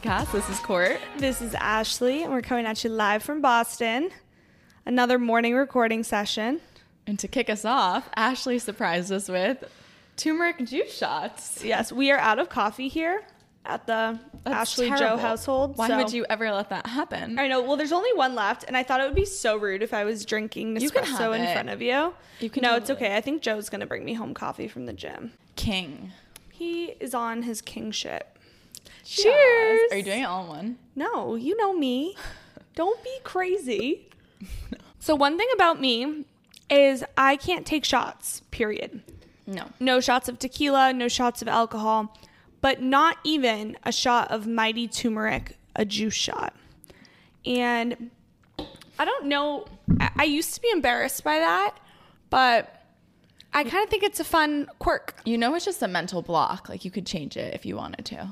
podcast. This is Court. This is Ashley, and we're coming at you live from Boston. Another morning recording session. And to kick us off, Ashley surprised us with turmeric juice shots. Yes, we are out of coffee here at the That's Ashley Joe household. Why so- would you ever let that happen? I know. Well, there's only one left, and I thought it would be so rude if I was drinking Nespresso in it. front of you. You can No, it's totally. okay. I think Joe's gonna bring me home coffee from the gym. King. He is on his kingship. Yes. Cheers. Are you doing it all in one? No, you know me. Don't be crazy. So one thing about me is I can't take shots. Period. No. No shots of tequila, no shots of alcohol, but not even a shot of mighty turmeric, a juice shot. And I don't know, I I used to be embarrassed by that, but I kind of think it's a fun quirk. You know it's just a mental block. Like you could change it if you wanted to.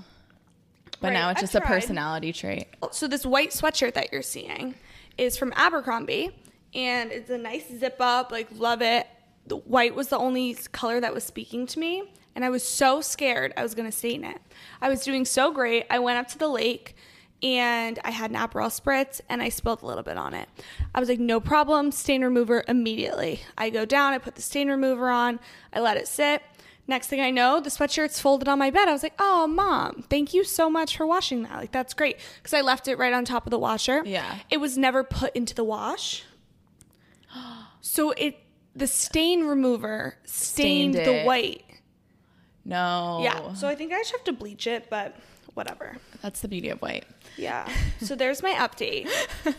But Right, now it's I've just a personality trait. Oh, so this white sweatshirt that you're seeing is from Abercrombie, and it's a nice zip up. Like love it. The white was the only color that was speaking to me, and I was so scared I was gonna stain it. I was doing so great. I went up to the lake. And I had an Aperol spritz and I spilled a little bit on it. I was like, no problem, stain remover immediately. I go down, I put the stain remover on, I let it sit. Next thing I know, the sweatshirt's folded on my bed. I was like, "Oh, mom, thank you so much for washing that. Like that's great." Cuz I left it right on top of the washer. Yeah. It was never put into the wash. So it the stain remover stained, Stained the white. No. Yeah. So I think I just have to bleach it, but whatever. That's the beauty of white. Yeah. So there's my update.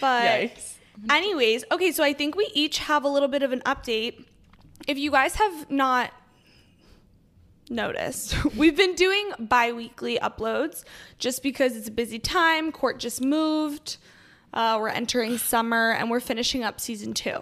But Yikes. anyways, okay, so I think we each have a little bit of an update. If you guys have not noticed, we've been doing bi-weekly uploads just because it's a busy time. Court just moved. Uh, we're entering summer and we're finishing up season two.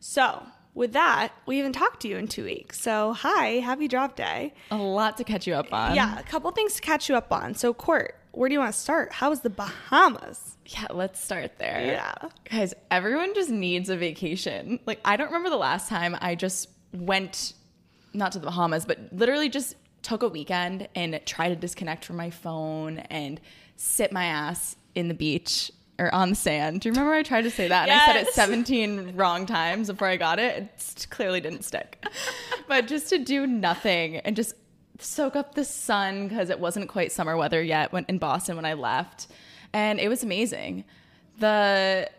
So with that, we haven't talked to you in two weeks. So hi, happy drop day. A lot to catch you up on. yeah, a couple things to catch you up on. So Court, where do you want to start? How was the Bahamas? Yeah, let's start there. Yeah. Guys, everyone just needs a vacation. Like, I don't remember the last time I just went, not to the Bahamas, but literally just took a weekend and tried to disconnect from my phone and sit my ass in the beach or on the sand. Do you remember I tried to say that? And I said it 17 wrong times before I got it. It clearly didn't stick. but just to do nothing and just soak up the sun because it wasn't quite summer weather yet when in Boston when I left. And it was amazing. The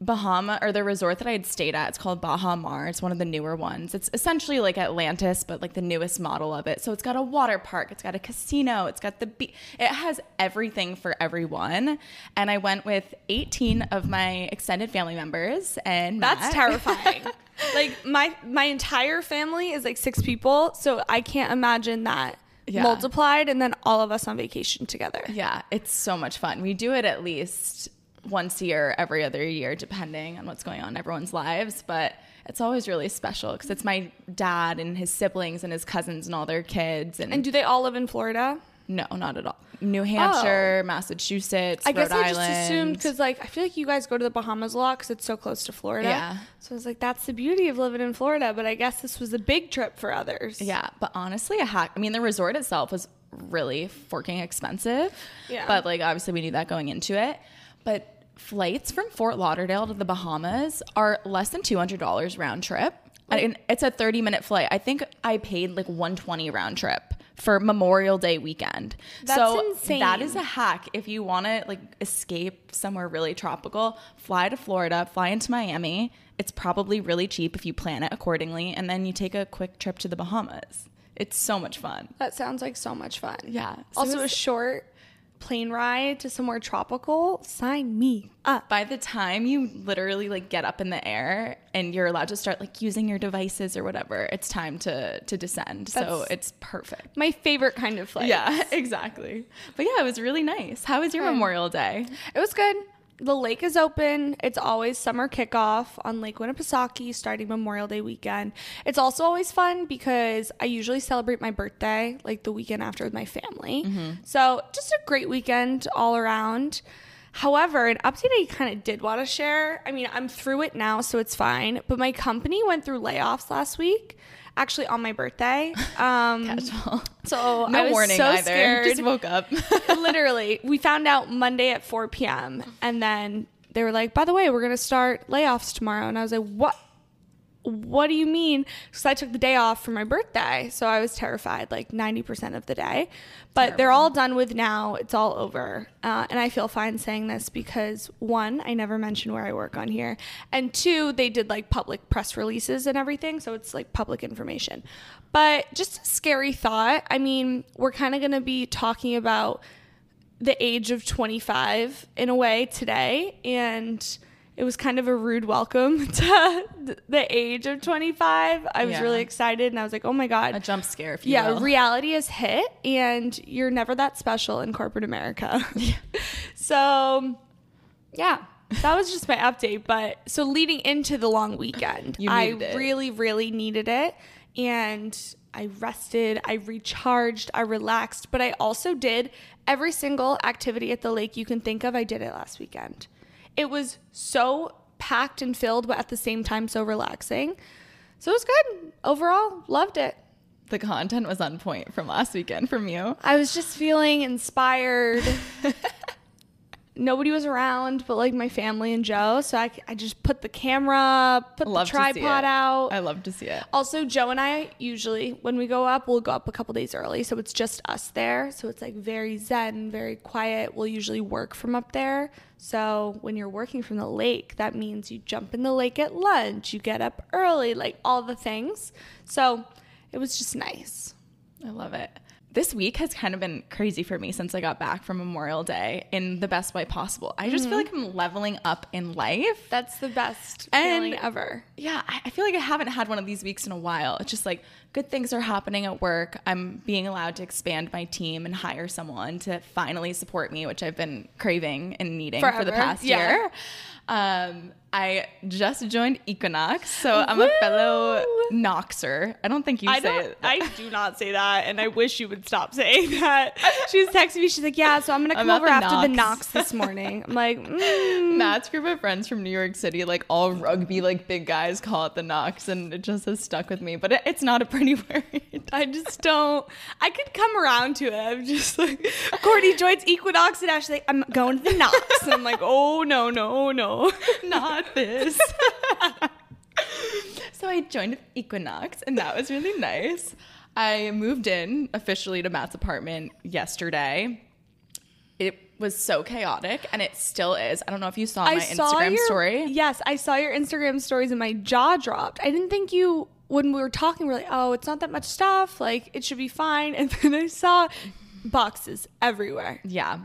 Bahama or the resort that I had stayed at, it's called Baha Mar. It's one of the newer ones. It's essentially like Atlantis, but like the newest model of it. So it's got a water park, it's got a casino, it's got the beach. It has everything for everyone. And I went with 18 of my extended family members, and That's Matt. terrifying. like my my entire family is like six people, so I can't imagine that Yeah. multiplied and then all of us on vacation together. Yeah, it's so much fun. We do it at least once a year, every other year, depending on what's going on in everyone's lives. But it's always really special because it's my dad and his siblings and his cousins and all their kids. And, And do they all live in Florida? no, not at all. New Hampshire, oh. Massachusetts, I guess Rhode I just assumed because like I feel like you guys go to the Bahamas a lot because it's so close to Florida. Yeah. So I was like, that's the beauty of living in Florida. But I guess this was a big trip for others. Yeah, but honestly, a hack. I mean, the resort itself was really forking expensive. Yeah. But like, obviously, we knew that going into it. But flights from Fort Lauderdale to the Bahamas are less than two hundred dollars round trip. And it's a thirty minute flight. I think I paid like one twenty round trip for Memorial Day weekend. That's so insane. that is a hack if you want to like escape somewhere really tropical. Fly to Florida, fly into Miami. It's probably really cheap if you plan it accordingly, and then you take a quick trip to the Bahamas. It's so much fun. That sounds like so much fun. Yeah. So Also, a short plane ride to somewhere tropical. Sign me up. by the time you literally like get up in the air and you're allowed to start like using your devices or whatever, it's time to to descend. so it's perfect. My favorite kind of flight. Yeah, exactly. But yeah, it was really nice. How was your. Memorial Day? It was good. The lake is open. It's always summer kickoff on Lake Winnipesaukee starting Memorial Day weekend. It's also always fun because I usually celebrate my birthday like the weekend after with my family. Mm-hmm. So just a great weekend all around. However, an update I kind of did want to share. I mean, I'm through it now, so it's fine. But my company went through layoffs last week actually on my birthday. Um, Casual. so No I was warning so either. scared. Just woke up. Literally, we found out Monday at 4 p.m. and then they were like, "By the way, we're gonna start layoffs tomorrow." And I was like, "What? What do you mean?" Because I took the day off for my birthday, so I was terrified, like 90% of the day. But they're all done with now. It's all over, uh, and I feel fine saying this because one, I never mentioned where I work on here, and two, they did like public press releases and everything, so it's like public information. But just a scary thought. I mean, we're kind of gonna be talking about the age of 25 in a way today and it was kind of a rude welcome to the age of 25 i was Yeah. really excited and i was like oh my God. a jump scare, if you yeah will. reality has hit and you're never that special in corporate america so yeah that was just my update but so leading into the long weekend i it. really really needed it and i rested i recharged i relaxed but i also did every single activity at the lake you can think of i did it last weekend it was so packed and filled but at the same time so relaxing so it was good overall loved it the content was on point from last weekend from you. I was just feeling inspired. Nobody was around but like my family and Joe. So I, I just put the camera, put Love the tripod out. I love to see it. also, Joe and I usually, when we go up, we'll go up a couple days early. So it's just us there. So it's like very zen, very quiet. We'll usually work from up there. So when you're working from the lake, that means you jump in the lake at lunch, you get up early, like all the things. So it was just nice. I love it. This week has kind of been crazy for me since I got back from Memorial Day in the best way possible. I just feel mm-hmm. like I'm leveling up in life. That's the best And- feeling ever. yeah, I feel like I haven't had one of these weeks in a while. It's just like good things are happening at work. I'm being allowed to expand my team and hire someone to finally support me, which I've been craving and needing for the past Yeah. year. Um, I just joined Equinox, so I'm a fellow Noxer. I don't think you I say it. I do not say that, and I wish you would stop saying that. She was texting me. She's like, "Yeah, so I'm gonna come I'm over the after the Knox." this morning." I'm like, mm. Matt's group of friends from New York City, like all rugby, like big guys, call it the Knox, and it just has stuck with me. But it, it's not a word. I just don't. I could come around to it. I'm just like, Courtney joins Equinox, and Ashley, like, I'm going to the Knox. And I'm like, oh no, no, no. not this. so I joined Equinox, and that was really nice. I moved in officially to Matt's apartment yesterday. It was so chaotic, and it still is. I don't know if you saw my Instagram your, story. Yes, I saw your Instagram stories, and my jaw dropped. I didn't think you. When we were talking, we are like, "Oh, it's not that much stuff. Like, it should be fine." And then I saw boxes everywhere, Yeah.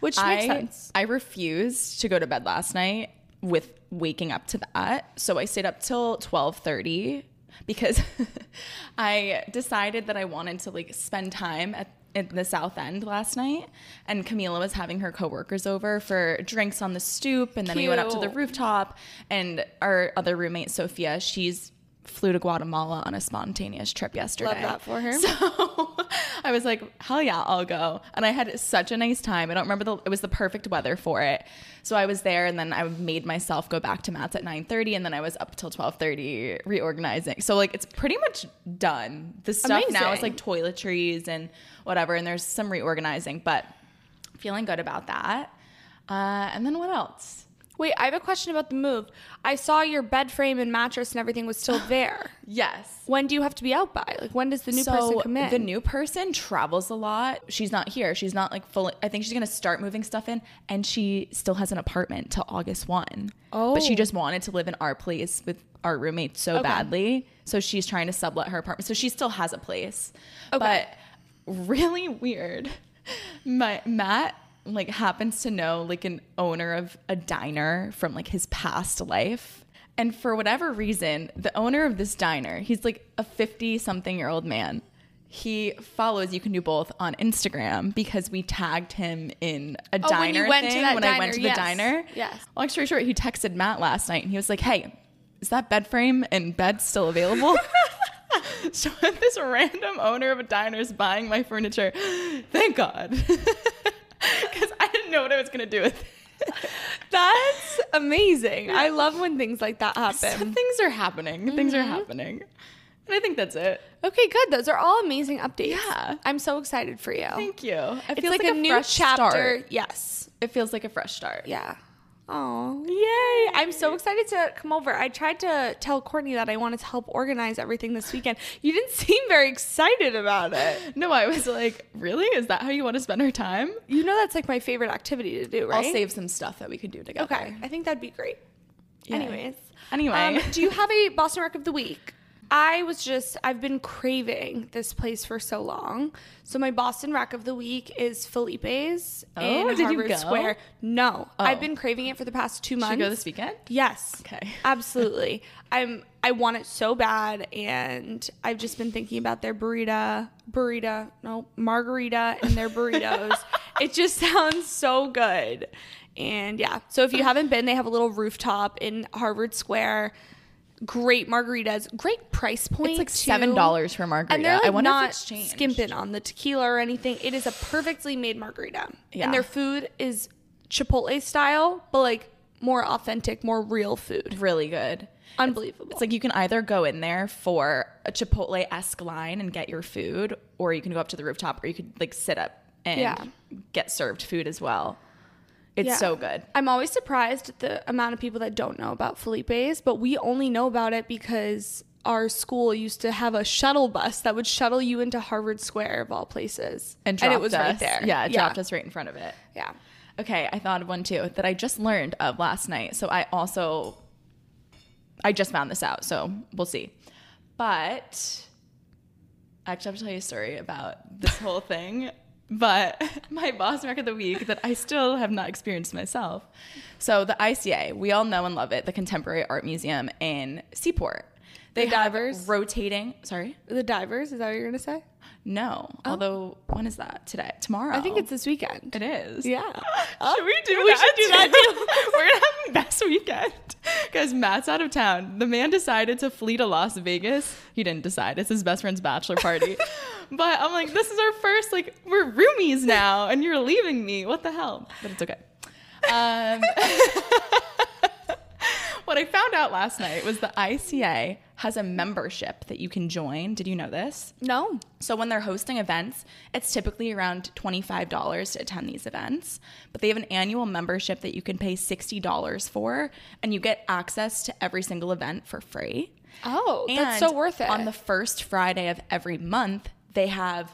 which I, makes sense. I refused to go to bed last night with waking up to that. So I stayed up till 12:30 because I decided that I wanted to like spend time at in the South End last night and Camila was having her coworkers over for drinks on the stoop and then we went up to the rooftop and our other roommate Sophia, she's flew to Guatemala on a spontaneous trip yesterday. Love that for her. So I was like, hell yeah, I'll go. And I had such a nice time. I don't remember the it was the perfect weather for it. So I was there and then I made myself go back to Matt's at 9:30 and then I was up till 12:30 reorganizing. So like it's pretty much done. The stuff now is like toiletries and whatever and there's some reorganizing, but feeling good about that. Uh, and then what else? Wait, I have a question about the move. I saw your bed frame and mattress and everything was still there. Yes. when do you have to be out by? Like, when does the new so person come in? The new person travels a lot. She's not here. She's not like fully. I think she's gonna start moving stuff in, and she still has an apartment till August one. Oh. but she Oh. just wanted to live in our place with our roommates so Okay. badly. So she's trying to sublet her apartment. So she still has a place. Okay. But really weird. My Matt like happens to know like an owner of a diner from like his past life. And for whatever reason, the owner of this diner, he's like a 50 something year old man. He follows you can do both on Instagram because we tagged him in a Oh, diner to thing when I went to the yes. diner. Yes. Long story short, he texted Matt last night and he was like, Hey, is that bed frame and bed still available? so this random owner of a diner is buying my furniture, thank God. Didn't know what I was going to do with it. That's amazing. I love when things like that So happen. things are happening. Things are mm-hmm. happening. And I think that's it. Okay, good. Those are all amazing updates. Yeah. I'm so excited for you. Thank you. It It's feels like, a, new fresh chapter. start. Yes. It feels like a fresh start. Yeah. Oh, yay. I'm so excited to come over. I tried to tell Courtney that I wanted to help organize everything this weekend. You didn't seem very excited about it. No, I was like, really? Is that how you want to spend our time? You know that's like my favorite activity to do, right? I'll save some stuff that we could do together. Okay. I think that'd be great. Yay. Anyways. Anyway. Um, do you have a Boston Rec of the Week? I was just, I've been craving this place for so long. So my Boston Rec of the Week is Felipe's Oh, in did you Harvard go? Square. No, Oh. I've been craving it for the past two months. Should go this weekend? Yes. Okay. Absolutely. I'm I want it so bad and I've just been thinking about their burrito, burrito, no, margarita and their burritos. it just sounds so good. And yeah, so if you haven't been, they have a little rooftop in Harvard Square. Great margaritas, great price point. It's like seven dollars for a margarita. And they're like I wonder not if it's changed. skimping on the tequila or anything. It is a perfectly made margarita. Yeah. And their food is Chipotle style, but like more authentic, more real food. Really good. Unbelievable. It's like you can either go in there for a Chipotle esque line and get your food, or you can go up to the rooftop, or you could like sit up and Yeah. get served food as well. It's Yeah. so good. I'm always surprised at the amount of people that don't know about Felipe's, but we only know about it because our school used to have a shuttle bus that would shuttle you into Harvard Square of all places. And, dropped it was us. right there. Yeah, it dropped us right in front of it. Yeah. Okay, I thought of one too that I just learned of last night. So I also I just found this out, so we'll see. But I actually have to tell you a story about this whole thing. But my boss record of the week that I still have not experienced myself. So the ICA, we all know and love it, the Contemporary Art Museum in Seaport. They The divers? rotating. Sorry, The divers, is that what you're going to say? No. Although when is that today? Tomorrow. Oh. I think it's this weekend. It is. Yeah. Should we do we that? should do that too. We're gonna have the best weekend because Matt's out of town. The man decided to flee to Las Vegas. He didn't decide. It's his best friend's bachelor party. but I'm like, this is our first. Like, we're roomies now, and you're leaving me. What the hell? But it's okay. Um, what I found out last night was the ICA has a membership that you can join. Did you know this? No. So when they're hosting events, it's typically around $25 to attend these events, but they have an annual membership that you can pay $60 for and you get access to every single event for free. Oh, that's so worth it. On the first Friday of every month, they have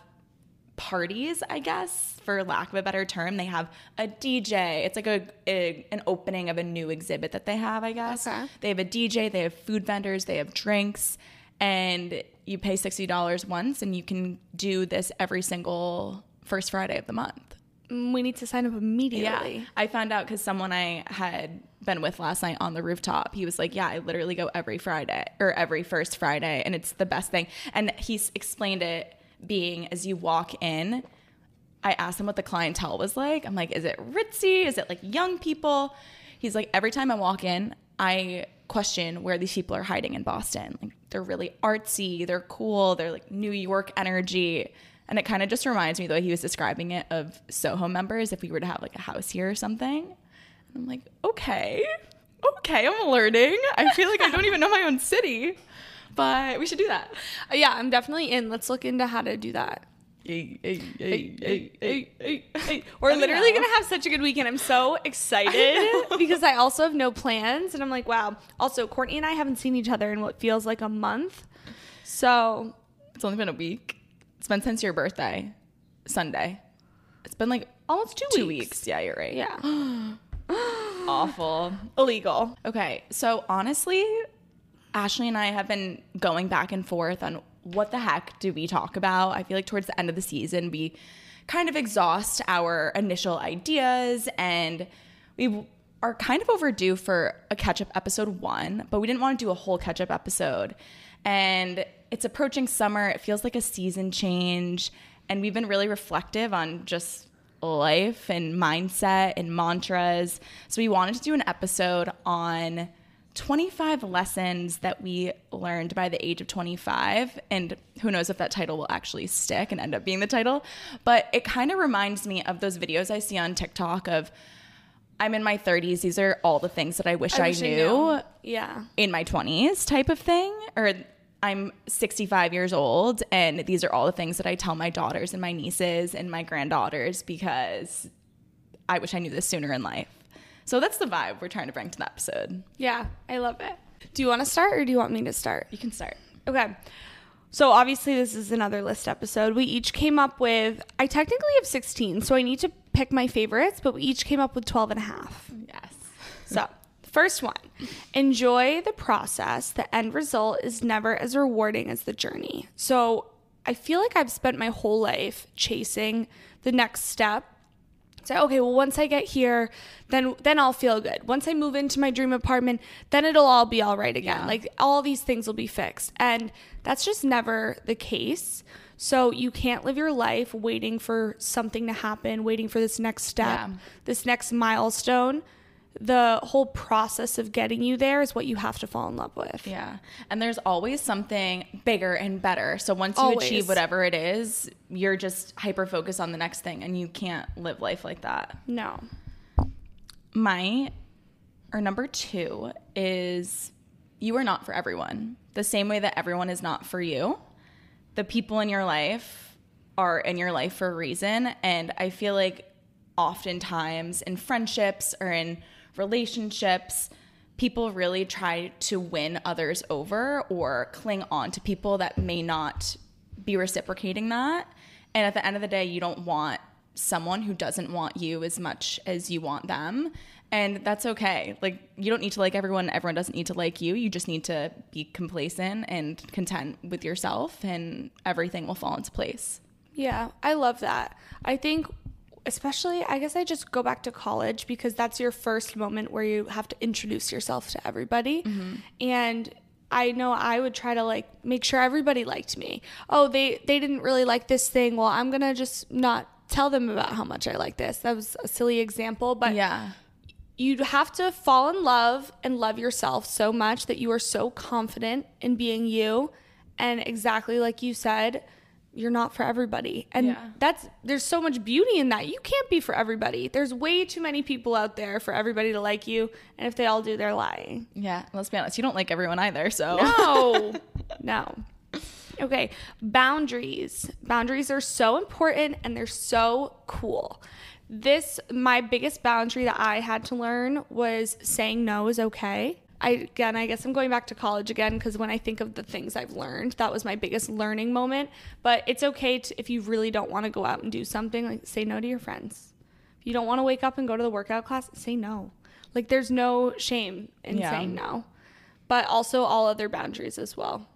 parties, I guess, for lack of a better term. They have a DJ. It's like a, a an opening of a new exhibit that they have, I guess. Okay. They have a DJ, they have food vendors, they have drinks, and you pay $60 once and you can do this every single first Friday of the month. Mm, we need to sign up immediately. Yeah. I found out because someone I had been with last night on the rooftop, he was like, Yeah, I literally go every Friday or every first Friday, and it's the best thing. And he's explained it being as you walk in. I asked him what the clientele was like. I'm like, Is it ritzy? Is it like young people? He's like, Every time I walk in, I question where these people are hiding in Boston. Like, they're really artsy, they're cool, they're like New York energy. And it kind of just reminds me, the way he was describing it, of Soho members if we were to have like a house here or something. I'm like, okay, okay, I'm learning. I feel like I don't even know my own city, but we should do that. Uh, yeah, I'm definitely in. Let's look into how to do that. Hey, hey, hey. We're literally know. gonna have such a good weekend. I'm so excited because I also have no plans, and I'm like, wow. Also, Courtney and I haven't seen each other in what feels like a month. So It's only been a week. It's been since your birthday, Sunday. It's been like almost two, two weeks. weeks. Yeah, you're right. Yeah, Awful. illegal. Okay, so honestly, Ashley and I have been going back and forth on what the heck do we talk about. I feel like towards the end of the season, we kind of exhaust our initial ideas and we are kind of overdue for a catch up episode one, but we didn't want to do a whole catch up episode. And it's approaching summer, it feels like a season change. And we've been really reflective on just life and mindset and mantras. So we wanted to do an episode on 25 lessons that we learned by the age of 25. And who knows if that title will actually stick and end up being the title. But it kind of reminds me of those videos I see on TikTok of I'm in my 30s. These are all the things that I wish I, wish I knew knew. Yeah. in my 20s type of thing. Or I'm 65 years old, and these are all the things that I tell my daughters and my nieces and my granddaughters because I wish I knew this sooner in life. So that's the vibe we're trying to bring to the episode. Yeah, I love it. Do you want to start or do you want me to start? You can start. Okay. So obviously this is another list episode. We each came up with I technically have 16, so I need to pick my favorites, but we each came up with 12 and a half. Yes. So, first one. Enjoy the process. The end result is never as rewarding as the journey. So, I feel like I've spent my whole life chasing the next step say okay well once i get here then then i'll feel good. Once i move into my dream apartment then it'll all be all right again. Yeah. like all these things will be fixed. And that's just never the case. So you can't live your life waiting for something to happen waiting for this next step Yeah. this next milestone the whole process of getting you there is what you have to fall in love with Yeah. And there's always something bigger and better. So once you Always. achieve whatever it is, you're just hyper focused on the next thing and you can't live life like that. no My or number 2 is you are not for everyone. The same way that everyone is not for you. The people in your life are in your life for a reason and I feel like oftentimes in friendships or in relationships people really try to win others over or cling on to people that may not be reciprocating that. And at the end of the day you don't want someone who doesn't want you as much as you want them. And that's okay. Like you don't need to like everyone. Everyone doesn't need to like you. You just need to be complacent and content with yourself and everything will fall into place. Yeah, I love that. I think, especially, I guess I just go back to college because that's your first moment where you have to introduce yourself to everybody. Mm-hmm. And I know I would try to like make sure everybody liked me. Oh, they they didn't really like this thing. Well, I'm gonna just not tell them about how much I like this. That was a silly example, but yeah you have to fall in love and love yourself so much that you are so confident in being you and exactly like you said you're not for everybody. And Yeah. that's there's so much beauty in that. You can't be for everybody. There's way too many people out there for everybody to like you. And if they all do they're lying. Yeah let's be honest. You don't like everyone either so. No. No. Okay. Boundaries. Boundaries are so important and they're so cool. This my biggest boundary that i had to learn was saying no is okay I again, I guess I'm going back to college again because when I think of the things I've learned, that was my biggest learning moment. But it's okay to, if you really don't want to go out and do something, like say no to your friends. If you don't want to wake up and go to the workout class, say no. Like there's no shame in Yeah. saying no. But also all other boundaries as well.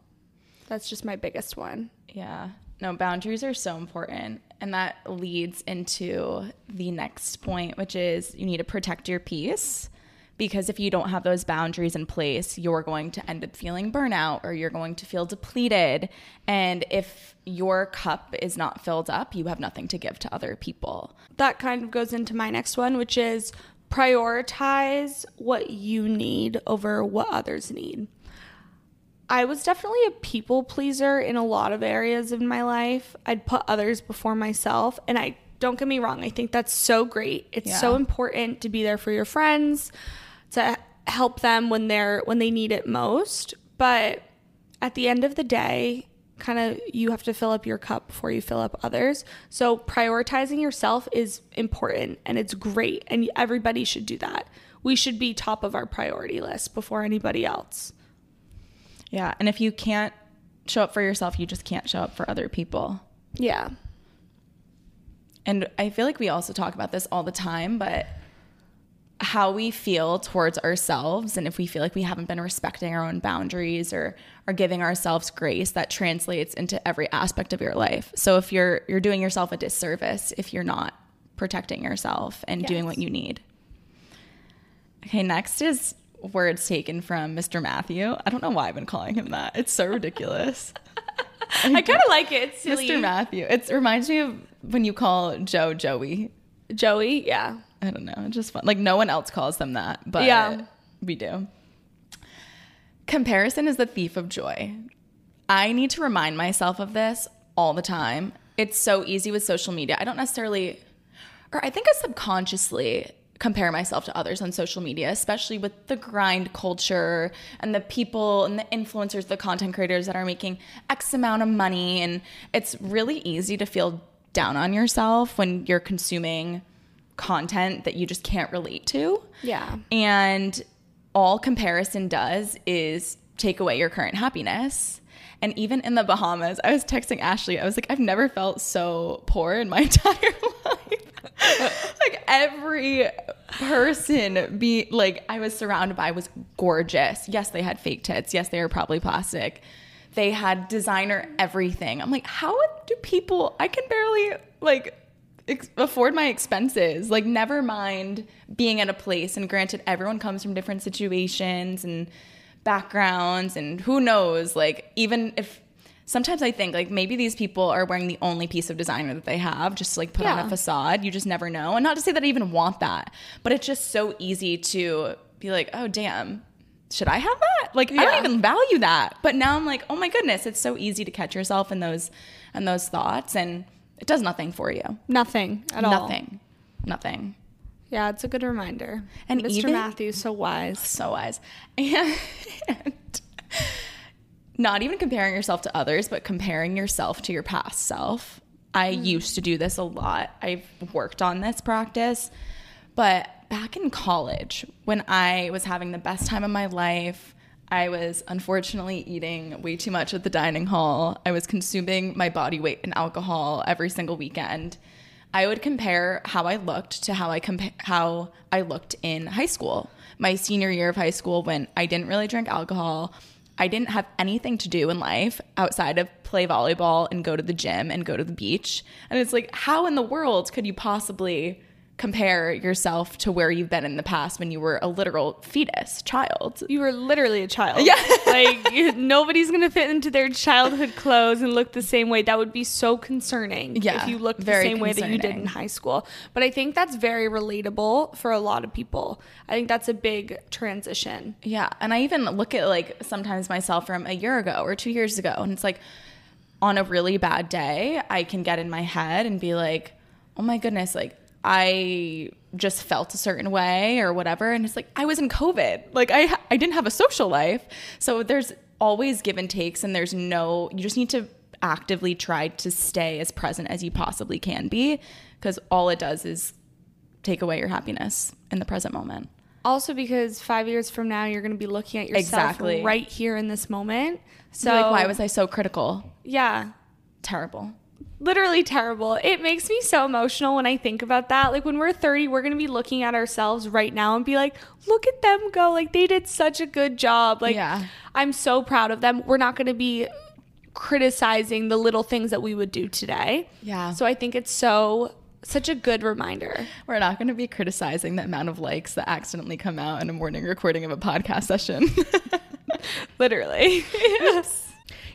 That's just my biggest one. Yeah. No, boundaries are so important. And that leads into the next point, which is you need to protect your peace. Because if you don't have those boundaries in place, you're going to end up feeling burnout or you're going to feel depleted. And if your cup is not filled up, you have nothing to give to other people. That kind of goes into my next one, which is prioritize what you need over what others need. I was definitely a people pleaser in a lot of areas of my life. I'd put others before myself. And I don't get me wrong, I think that's so great. It's so important to be there for your friends, to help them when they're when they need it most. But at the end of the day, kind of you have to fill up your cup before you fill up others. So prioritizing yourself is important and it's great and everybody should do that. We should be top of our priority list before anybody else. Yeah. And if you can't show up for yourself, you just can't show up for other people. Yeah. And I feel like we also talk about this all the time, but how we feel towards ourselves and if we feel like we haven't been respecting our own boundaries or are giving ourselves grace that translates into every aspect of your life. So if you're you're doing yourself a disservice if you're not protecting yourself and doing what you need. Okay, next is words taken from Mr. Matthew. I don't know why I've been calling him that. It's so ridiculous. I kind of like it. It's silly. Mr. Matthew. It reminds me of when you call Joe Joey. Joey, yeah. I don't know. It's just fun. Like no one else calls them that, but Yeah. we do. Comparison is the thief of joy. I need to remind myself of this all the time. It's so easy with social media. I don't necessarily, or I think I subconsciously compare myself to others on social media, especially with the grind culture and the people and the influencers, the content creators that are making X amount of money. And it's really easy to feel down on yourself when you're consuming content that you just can't relate to. Yeah. And all comparison does is take away your current happiness. And even in the Bahamas, I was texting Ashley. I was like, I've never felt so poor in my entire life. like every person be like I was surrounded by was gorgeous. Yes, they had fake tits. Yes, they were probably plastic. They had designer everything. I'm like, how do people I can barely like ex- afford my expenses. Like, never mind being at a place. And granted, everyone comes from different situations and backgrounds, and who knows, like, even if sometimes I think like maybe these people are wearing the only piece of designer that they have just to like put on a facade. You just never know. And not to say that I even want that, but it's just so easy to be like, oh, damn. Should I have that? Like I don't even value that. But now I'm like, oh my goodness, it's so easy to catch yourself in those in those thoughts and it does nothing for you. Nothing at all. Nothing. Nothing. Yeah, it's a good reminder. And Mr. even- Matthews, so wise. So wise. And, not even comparing yourself to others, but comparing yourself to your past self. I mm-hmm. used to do this a lot. I've worked on this practice. But back in college, when I was having the best time of my life, I was unfortunately eating way too much at the dining hall. I was consuming my body weight in alcohol every single weekend. I would compare how I looked to how I compa- how I looked in high school. My senior year of high school when I didn't really drink alcohol. I didn't have anything to do in life outside of play volleyball and go to the gym and go to the beach. And it's like how in the world could you possibly compare yourself to where you've been in the past when you were a literal fetus child? You were literally a child. Yeah. like nobody's gonna fit into their childhood clothes and look the same way. That would be so concerning. Yeah, if you looked the same way that you did in high school. But I think that's very relatable for a lot of people. I think that's a big transition. Yeah. And I even look at like sometimes myself from a year ago or two years ago. And it's like on a really bad day, I can get in my head and be like, oh my goodness, like I just felt a certain way or whatever. And it's like, I was in COVID. Like I, I didn't have a social life. So there's always give and takes and there's no, you just need to actively try to stay as present as you possibly can be because all it does is take away your happiness in the present moment. Also, because five years from now, you're going to be looking at yourself Exactly. right here in this moment. So, So like, why was I so critical? yeah, Terrible. Literally terrible. It makes me so emotional when I think about that. Like when we're 30, we're going to be looking at ourselves right now and be like, look at them go. Like they did such a good job. Like Yeah. I'm so proud of them. We're not going to be criticizing the little things that we would do today. Yeah. So I think it's so such a good reminder. We're not going to be criticizing the amount of likes that accidentally come out in a morning recording of a podcast session. Literally.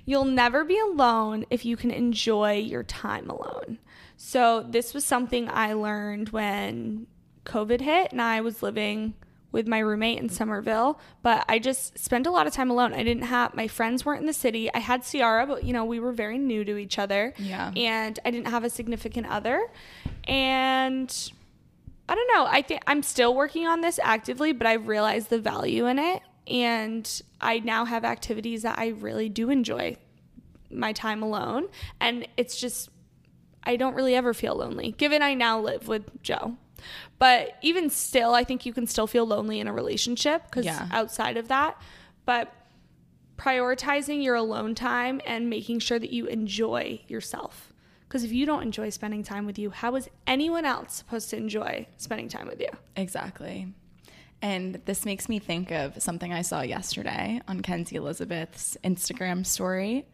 You'll never be alone if you can enjoy your time alone. So, this was something I learned when COVID hit and I was living with my roommate in Somerville, but I just spent a lot of time alone. I didn't have my friends weren't in the city. I had Ciara, but you know, we were very new to each other. Yeah. And I didn't have a significant other. And I don't know. I think I'm still working on this actively, but I've realized the value in it. And I now have activities that I really do enjoy my time alone. And it's just, I don't really ever feel lonely, given I now live with Joe. But even still, I think you can still feel lonely in a relationship because Yeah. outside of that. But prioritizing your alone time and making sure that you enjoy yourself. Because if you don't enjoy spending time with you, how is anyone else supposed to enjoy spending time with you? exactly. And this makes me think of something I saw yesterday on Kenzie Elizabeth's Instagram story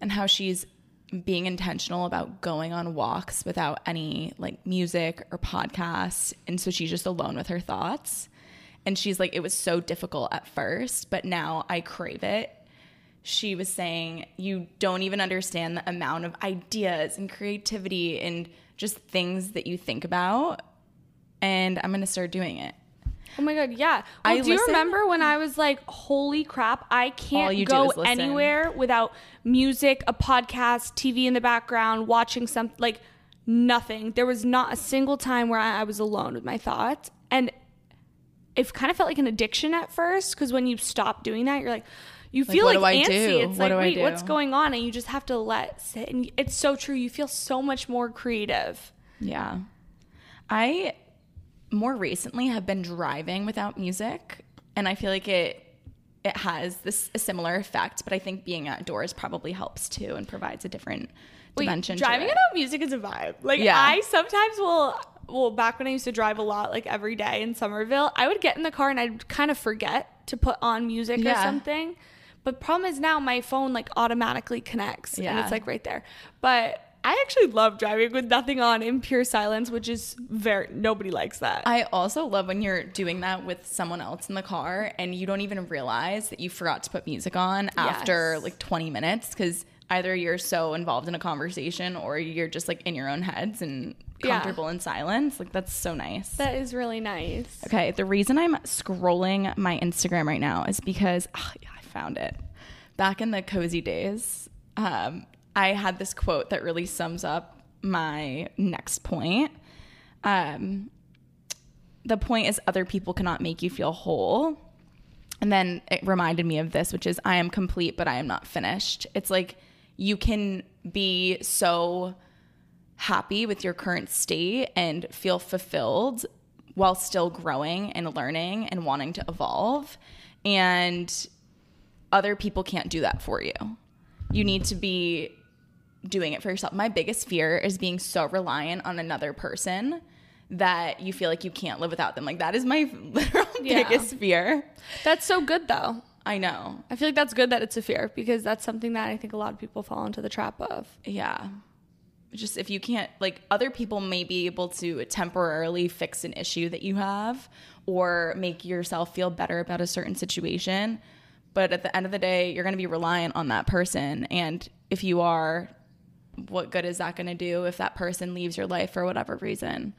and how she's being intentional about going on walks without any like music or podcasts. And so she's just alone with her thoughts. And she's like, it was so difficult at first, but now I crave it. She was saying, you don't even understand the amount of ideas and creativity and just things that you think about. And I'm going to start doing it. Oh my god, yeah. Well, I do you remember when I was like, "Holy crap, I can't go anywhere without music, a podcast, TV in the background, watching some like nothing." There was not a single time where I, I was alone with my thoughts, And it kind of felt like an addiction at first because when you stop doing that, you're like, you feel like, I antsy. do? It's What like, do I wait, do? what's going on? And you just have to let sit. And it's so true. You feel so much more creative. Yeah. I more recently have been driving without music and I feel like it it has this a similar effect, but I think being outdoors probably helps too and provides a different Wait, dimension driving without music is a vibe. Like Yeah. I sometimes will well back when I used to drive a lot like every day in Somerville, I would get in the car and I'd kind of forget to put on music or something. But problem is now my phone like automatically connects and Yeah. it's like right there. But I actually love driving with nothing on in pure silence, which is very nobody likes that. I also love when you're doing that with someone else in the car and you don't even realize that you forgot to put music on after like 20 minutes because either you're so involved in a conversation or you're just like in your own heads and Yeah. comfortable in silence. Like that's so nice. that is really nice. Okay, the reason I'm scrolling my Instagram right now is because ah, yeah, I found it. Back in the cozy days, um, I had this quote that really sums up my next point. Um, the point is, other people cannot make you feel whole. And then it reminded me of this, which is, I am complete, but I am not finished. It's like you can be so happy with your current state and feel fulfilled while still growing and learning and wanting to evolve. And other people can't do that for you. You need to be doing it for yourself. My biggest fear is being so reliant on another person that you feel like you can't live without them. Like that is my literal Yeah. biggest fear. That's so good though. I know. I feel like that's good that it's a fear because that's something that I think a lot of people fall into the trap of. Yeah. Just if you can't, like, other people may be able to temporarily fix an issue that you have or make yourself feel better about a certain situation. But at the end of the day, you're going to be reliant on that person. And if you are, what good is that going to do if that person leaves your life for whatever reason?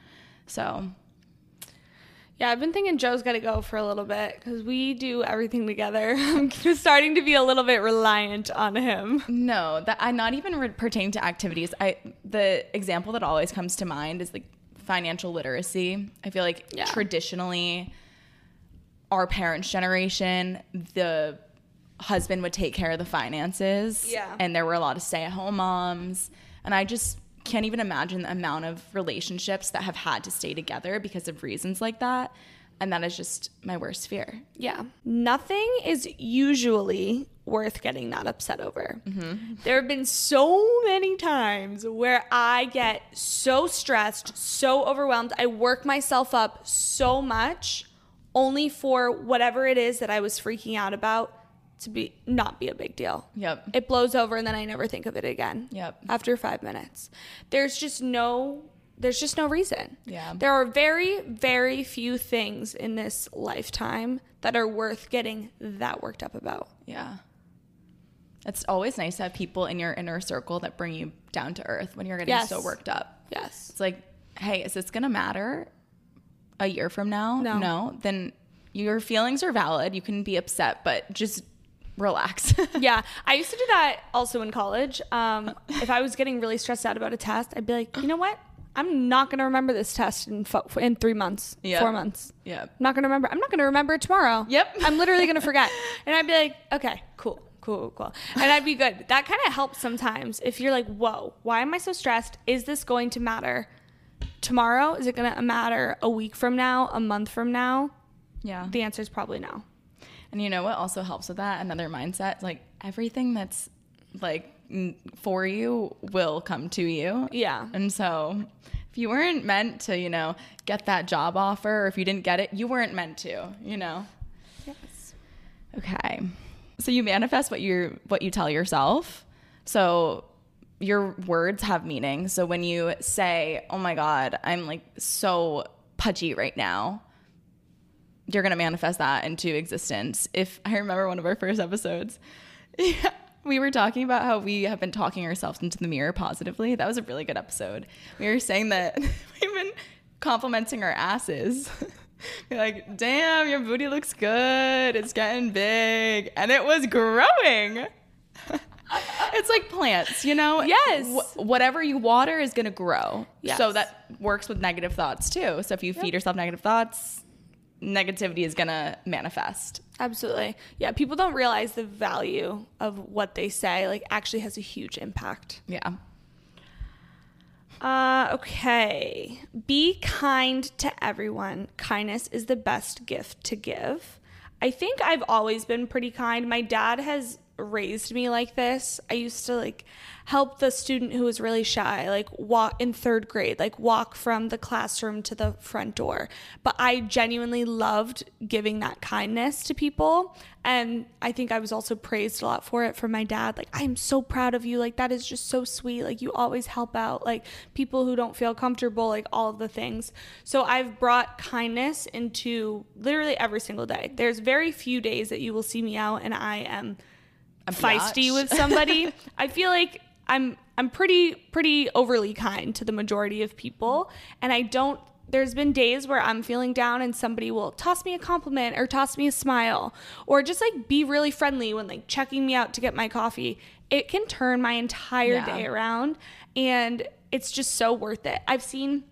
So, Yeah, I've been thinking Joe's got to go for a little bit because we do everything together. I'm starting to be a little bit reliant on him. No, that I not even re- pertaining to activities. I the example that always comes to mind is like financial literacy. I feel like Yeah. traditionally, our parents' generation, the husband would take care of the finances. Yeah. and there were a lot of stay-at-home moms, and I just can't even imagine the amount of relationships that have had to stay together because of reasons like that. And that is just my worst fear. Yeah. Nothing is usually worth getting that upset over. Mm-hmm. There have been so many times where I get so stressed, so overwhelmed. I work myself up so much only for whatever it is that I was freaking out about to be not be a big deal. Yep. It blows over and then I never think of it again. Yep. After 5 minutes. There's just no there's just no reason. Yeah. There are very very few things in this lifetime that are worth getting that worked up about. Yeah. It's always nice to have people in your inner circle that bring you down to earth when you're getting Yes. so worked up. Yes. It's like, hey, is this going to matter a year from now? No. Then your feelings are valid. You can be upset, but just relax. yeah, I used to do that also in college. Um, if I was getting really stressed out about a test, I'd be like, you know what? I'm not going to remember this test in fo- in three months, Yep. four months. Yeah. I'm not going to remember. I'm not going to remember it tomorrow. Yep. I'm literally going to forget. And I'd be like, okay, cool, cool, cool. And I'd be good. That kind of helps sometimes if you're like, whoa, why am I so stressed? Is this going to matter tomorrow? Is it going to matter a week from now, a month from now? Yeah. The answer is probably no. And you know what also helps with that? Another mindset, like everything that's like for you will come to you. Yeah. And so if you weren't meant to, you know, get that job offer or if you didn't get it, you weren't meant to, you know. Yes. Okay. So you manifest what you what you tell yourself. So your words have meaning. So when you say, "Oh my god, I'm like so pudgy right now." You're going to manifest that into existence. If I remember one of our first episodes, yeah, we were talking about how we have been talking ourselves into the mirror positively. That was a really good episode. We were saying that we've been complimenting our asses. We're like, damn, your booty looks good. It's getting big. And it was growing. it's like plants, you know? Yes. Wh- whatever you water is going to grow. Yes. So that works with negative thoughts too. So if you feed yourself negative thoughts, negativity is going to manifest. Absolutely. Yeah, people don't realize the value of what they say like actually has a huge impact. Yeah. Uh, okay. Be kind to everyone. Kindness is the best gift to give. I think I've always been pretty kind. My dad has raised me like this. I used to like help the student who was really shy, like walk in third grade, like walk from the classroom to the front door. But I genuinely loved giving that kindness to people. And I think I was also praised a lot for it from my dad. Like, I'm so proud of you. Like, that is just so sweet. Like, you always help out, like, people who don't feel comfortable, like, all of the things. So, I've brought kindness into literally every single day. There's very few days that you will see me out and I am feisty biatch. with somebody. I feel like I'm I'm pretty pretty overly kind to the majority of people and I don't there's been days where I'm feeling down and somebody will toss me a compliment or toss me a smile or just like be really friendly when like checking me out to get my coffee. It can turn my entire Yeah. day around and it's just so worth it. I've seen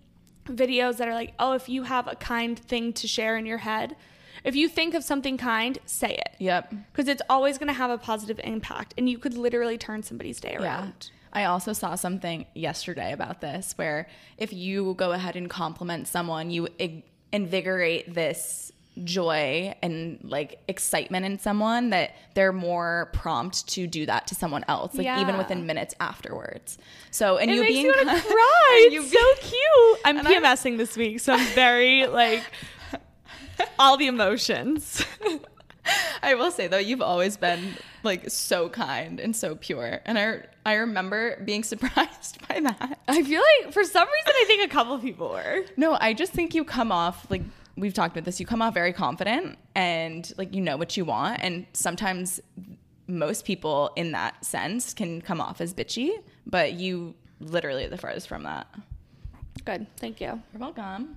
videos that are like, "Oh, if you have a kind thing to share in your head, if you think of something kind, say it." Yep. because it's always going to have a positive impact and you could literally turn somebody's day around. Yeah. I also saw something yesterday about this where if you go ahead and compliment someone, you invigorate this joy and like excitement in someone that they're more prompt to do that to someone else, like even within minutes afterwards. So, and it you being me want to kind- cry you it's so cute i'm And I'm- pmsing this week so i'm very like all the emotions I will say though, you've always been like so kind and so pure, and I I remember being surprised by that. i feel like for some reason i think a couple people were No, I just think you come off like we've talked about this. You come off very confident and like you know what you want, and sometimes most people in that sense can come off as bitchy, but you literally are the farthest from that. good thank you You're welcome.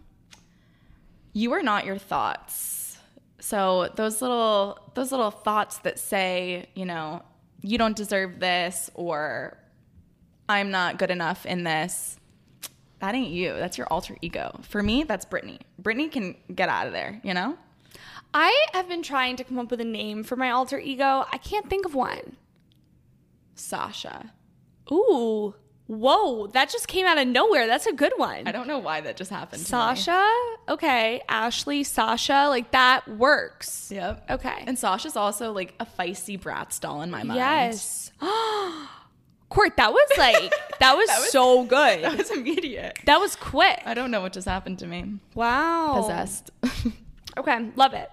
You are not your thoughts. So those little those little thoughts that say, you know, you don't deserve this or I'm not good enough in this. That ain't you. That's your alter ego. For me, that's Brittany. Brittany can get out of there, you know? i have been trying to come up with a name for my alter ego i can't think of one Sasha. ooh whoa that just came out of nowhere that's a good one I don't know why that just happened. to me. Sasha, okay, Ashley, Sasha, like that works. Yep. Okay. And Sasha's also like a feisty Bratz doll in my mind. Yes. Court, that was like that was, was- so good. That was immediate. That was quick. I don't know what just happened to me. Wow. Possessed. Okay, love it.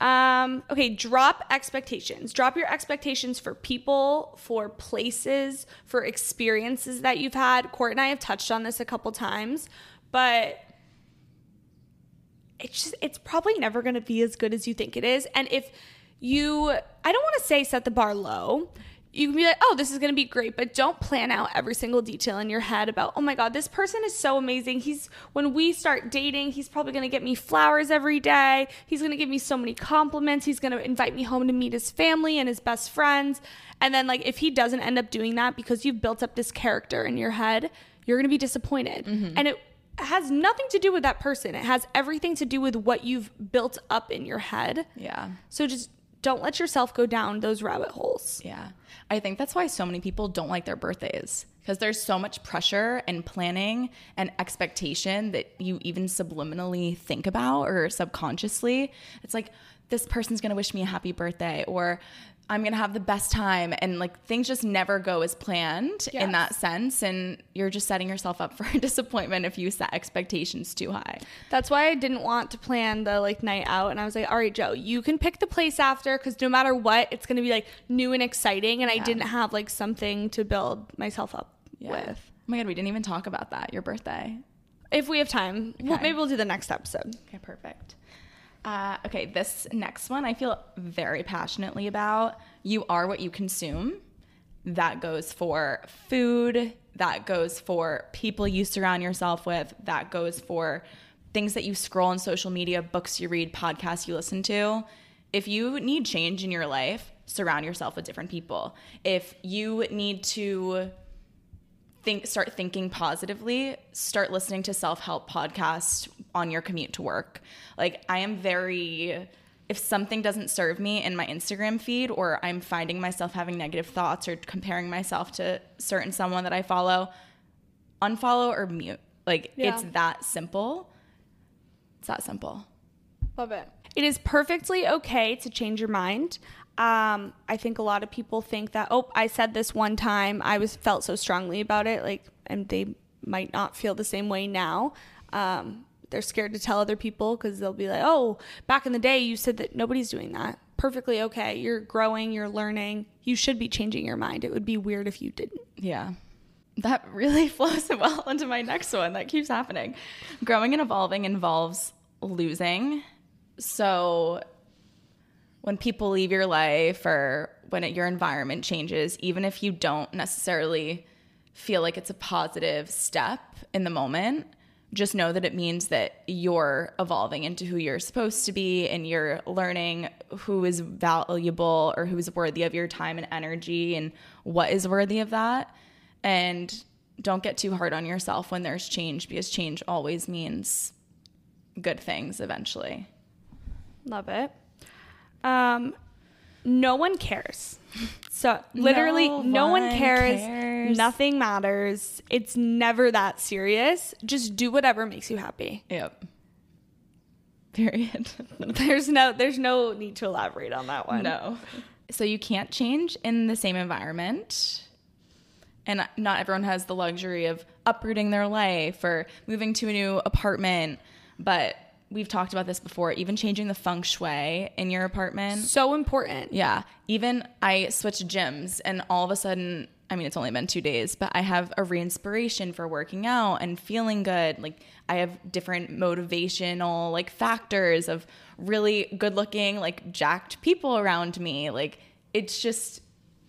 Um, okay, drop expectations. Drop your expectations for people, for places, for experiences that you've had. Court and I have touched on this a couple times, but it's just it's probably never going to be as good as you think it is. And if you I don't want to say set the bar low. You can be like, "Oh, this is going to be great," but don't plan out every single detail in your head about, "Oh my god, this person is so amazing. He's when we start dating, he's probably going to get me flowers every day. He's going to give me so many compliments. He's going to invite me home to meet his family and his best friends." And then like if he doesn't end up doing that because you've built up this character in your head, you're going to be disappointed. Mm-hmm. And it has nothing to do with that person. It has everything to do with what you've built up in your head. yeah. So just don't let yourself go down those rabbit holes. Yeah. I think that's why so many people don't like their birthdays because there's so much pressure and planning and expectation that you even subliminally think about or subconsciously. It's like, this person's going to wish me a happy birthday or I'm going to have the best time. And like things just never go as planned in that sense. And you're just setting yourself up for disappointment if you set expectations too high. That's why I didn't want to plan the like night out and I was like, "All right, Joe, you can pick the place after cuz no matter what, it's going to be like new and exciting." And I didn't have like something to build myself up with. Oh my God, we didn't even talk about that. Your birthday. If we have time, well, maybe we'll do the next episode. Okay, perfect. Uh, okay, this next one I feel very passionately about. You are what you consume. That goes for food, that goes for people you surround yourself with, that goes for things that you scroll on social media, books you read, podcasts you listen to. If you need change in your life, surround yourself with different people. If you need to think start thinking positively, start listening to self-help podcasts on your commute to work. Like I am very if something doesn't serve me in my Instagram feed or I'm finding myself having negative thoughts or comparing myself to certain someone that I follow, unfollow or mute. Like Yeah. it's that simple. It's that simple. Love it. It is perfectly okay to change your mind. Um, I think a lot of people think that, oh, I said this one time, I was felt so strongly about it, like, and they might not feel the same way now. Um, they're scared to tell other people because they'll be like, oh, back in the day, you said that nobody's doing that. Perfectly okay. You're growing, you're learning. You should be changing your mind. It would be weird if you didn't. Yeah. That really flows well into my next one. That keeps happening. Growing and evolving involves losing. So when people leave your life or when it, your environment changes, even if you don't necessarily feel like it's a positive step in the moment, just know that it means that you're evolving into who you're supposed to be and you're learning who is valuable or who's worthy of your time and energy and what is worthy of that. And don't get too hard on yourself when there's change because change always means good things eventually. Love it. Um, no one cares. So literally, No no, one, one cares. cares. Nothing matters. It's never that serious. Just do whatever makes you happy. Yep. Period. There's no there's no need to elaborate on that one. No. So you can't change in the same environment. And not everyone has the luxury of uprooting their life or moving to a new apartment. But we've talked about this before, even changing the feng shui in your apartment. So important. Yeah. Even I switched gyms and all of a sudden, I mean, it's only been two days, but I have a re inspiration for working out and feeling good. Like, I have different motivational, like, factors of really good looking, like, jacked people around me. Like, it's just,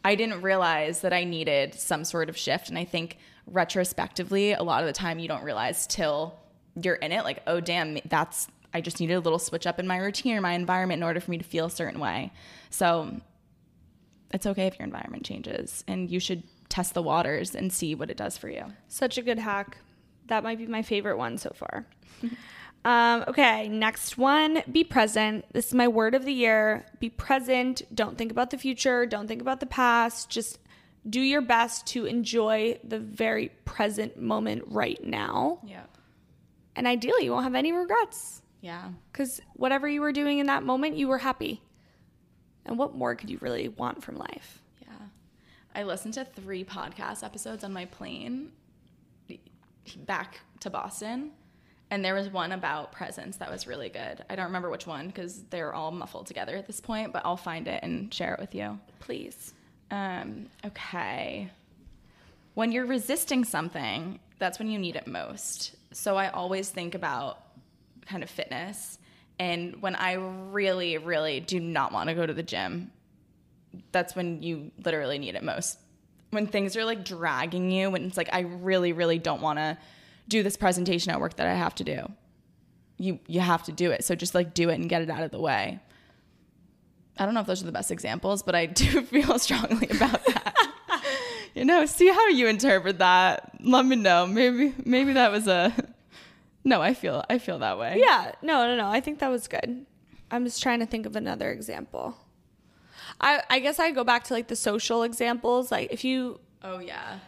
I didn't realize that I needed some sort of shift. And I think retrospectively, a lot of the time you don't realize till you're in it, like, oh, damn, that's, I just needed a little switch up in my routine or my environment in order for me to feel a certain way. So it's okay if your environment changes and you should test the waters and see what it does for you. Such a good hack. That might be my favorite one so far. um, okay, next one be present. This is my word of the year. Be present. Don't think about the future. Don't think about the past. Just do your best to enjoy the very present moment right now. Yeah. And ideally, you won't have any regrets Yeah. because whatever you were doing in that moment, you were happy. And what more could you really want from life? Yeah. I listened to three podcast episodes on my plane back to Boston. And there was one about presence that was really good. I don't remember which one because they're all muffled together at this point, but I'll find it and share it with you. Please. Um, okay. When you're resisting something, that's when you need it most. So I always think about kind of fitness. And when I really, really do not want to go to the gym, that's when you literally need it most. When things are like dragging you, when it's like, I really, really don't want to do this presentation at work that I have to do. You you have to do it. So just like do it and get it out of the way. I don't know if those are the best examples, but I do feel strongly about that. You know, see how you interpret that. Let me know. Maybe maybe that was a No, I feel I feel that way. Yeah, no, no, no. I think that was good. I'm just trying to think of another example. I I guess I go back to like the social examples. Like if you Oh yeah.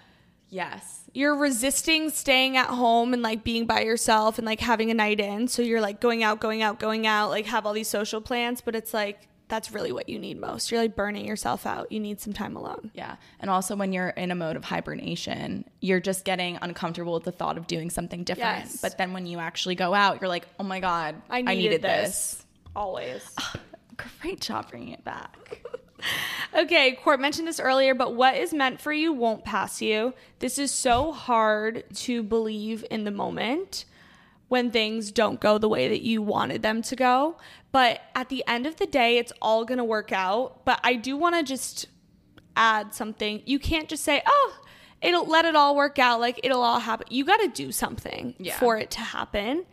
Yes. you're resisting staying at home and like being by yourself and like having a night in, so you're like going out, going out, going out, like have all these social plans, but it's like that's really what you need most. You're like burning yourself out. You need some time alone. Yeah. And also when you're in a mode of hibernation, you're just getting uncomfortable with the thought of doing something different. Yes. But then when you actually go out, you're like, "Oh my god, I needed, this. Always. Great job bringing it back. Okay, Court mentioned this earlier, but what is meant for you won't pass you. This is so hard to believe in the moment when things don't go the way that you wanted them to go. But at the end of the day, it's all going to work out. But I do want to just add something. You can't just say, oh, it'll let it all work out. Like it'll all happen. You got to do something Yeah. for it to happen.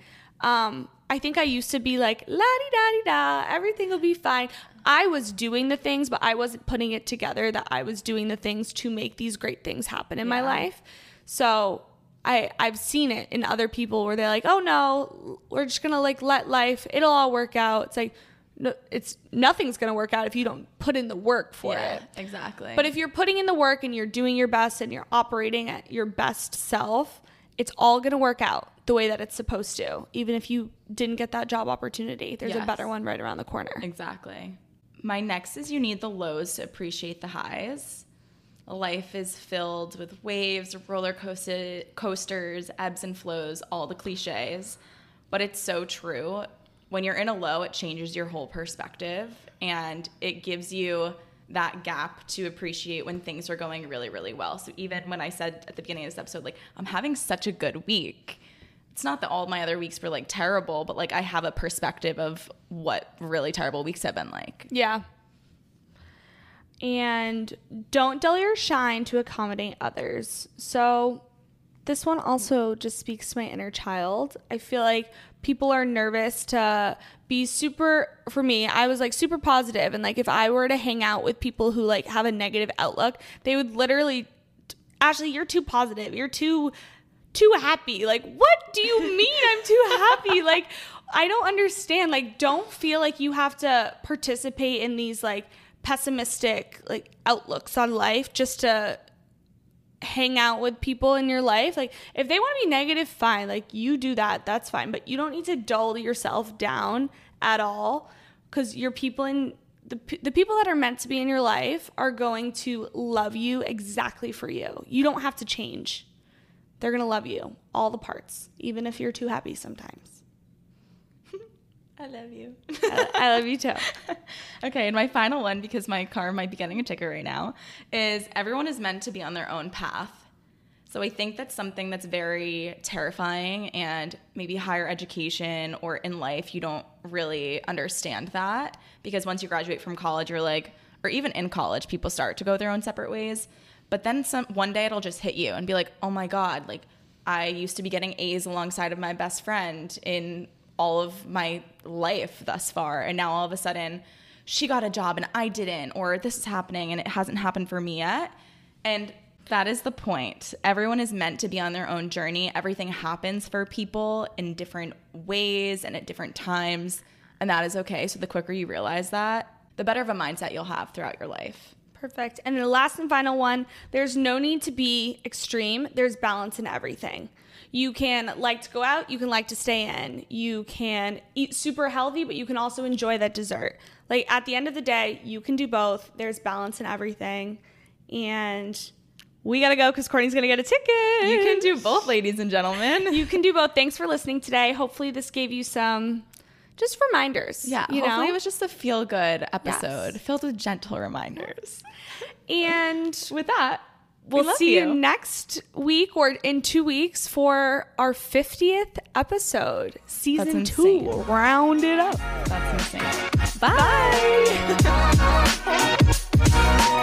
Um, I think I used to be like, la di da di da, everything will be fine. I was doing the things, but I wasn't putting it together that I was doing the things to make these great things happen in my life. So I I've seen it in other people where they're like, oh no, we're just gonna like let life, it'll all work out. It's like, no, it's nothing's gonna work out if you don't put in the work for yeah, it. exactly. But if you're putting in the work and you're doing your best and you're operating at your best self, it's all going to work out the way that it's supposed to. Even if you didn't get that job opportunity, there's a better one right around the corner. Exactly. My next is you need the lows to appreciate the highs. Life is filled with waves, roller coaster, coasters, ebbs and flows, all the cliches. But it's so true. When you're in a low, it changes your whole perspective and it gives you that gap to appreciate when things are going really, really well. So even when I said at the beginning of this episode, like, I'm having such a good week, it's not that all my other weeks were like terrible, but like I have a perspective of what really terrible weeks have been like. Yeah. And don't dull your shine to accommodate others. So, this one also just speaks to my inner child. I feel like people are nervous to be super, for me, I was like super positive, And like if I were to hang out with people who like have a negative outlook, they would literally, Ashley, you're too positive. You're too too happy. Like, what do you mean I'm too happy? Like, I don't understand. Like, don't feel like you have to participate in these like pessimistic like outlooks on life just to hang out with people in your life. Like, if they want to be negative, fine. Like, you do that. That's fine. But you don't need to dull yourself down at all because your people in the, the people that are meant to be in your life are going to love you exactly for you. You don't have to change. They're going to love you, all the parts, even if you're too happy sometimes. I love you. I, I love you too. okay, and my final one, because my car might be getting a ticket right now, is everyone is meant to be on their own path. So I think that's something that's very terrifying, and maybe higher education or in life, you don't really understand that because once you graduate from college, you're like, or even in college, people start to go their own separate ways. But then some one day it'll just hit you and be like, oh my God, like I used to be getting A's alongside of my best friend in all of my life thus far. And now all of a sudden she got a job and I didn't, or this is happening and it hasn't happened for me yet. And that is the point. Everyone is meant to be on their own journey. Everything happens for people in different ways and at different times. And that is okay. So the quicker you realize that, the better of a mindset you'll have throughout your life. Perfect. And the last and final one there's no need to be extreme, there's balance in everything. You can like to go out, you can like to stay in. You can eat super healthy, but you can also enjoy that dessert. Like at the end of the day, you can do both. There's balance in everything. And we got to go because Courtney's going to get a ticket. You can do both, ladies and gentlemen. You can do both. Thanks for listening today. Hopefully, this gave you some just reminders. Yeah, you hopefully know? it was just a feel good episode Yes. filled with gentle reminders. and With that, we'll we see you. you. next week or in two weeks for our 50th episode, season two. We'll round it up. That's insane. Bye. Bye.